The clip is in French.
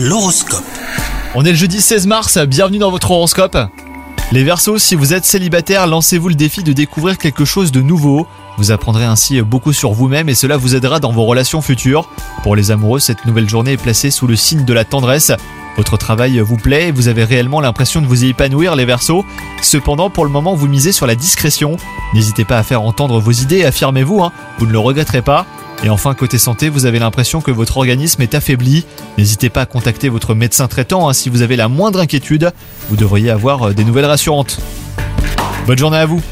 L'horoscope. On est le jeudi 16 mars, bienvenue dans votre horoscope. Les Verseaux, si vous êtes célibataire, lancez-vous le défi de découvrir quelque chose de nouveau. Vous apprendrez ainsi beaucoup sur vous-même et cela vous aidera dans vos relations futures. Pour les amoureux, cette nouvelle journée est placée sous le signe de la tendresse. Votre travail vous plaît vous avez réellement l'impression de vous épanouir les Verseaux. Cependant, pour le moment, vous misez sur la discrétion. N'hésitez pas à faire entendre vos idées, affirmez-vous, hein. vous ne le regretterez pas. Et enfin, côté santé, vous avez l'impression que votre organisme est affaibli. N'hésitez pas à contacter votre médecin traitant hein, si vous avez la moindre inquiétude. Vous devriez avoir euh, des nouvelles rassurantes. Bonne journée à vous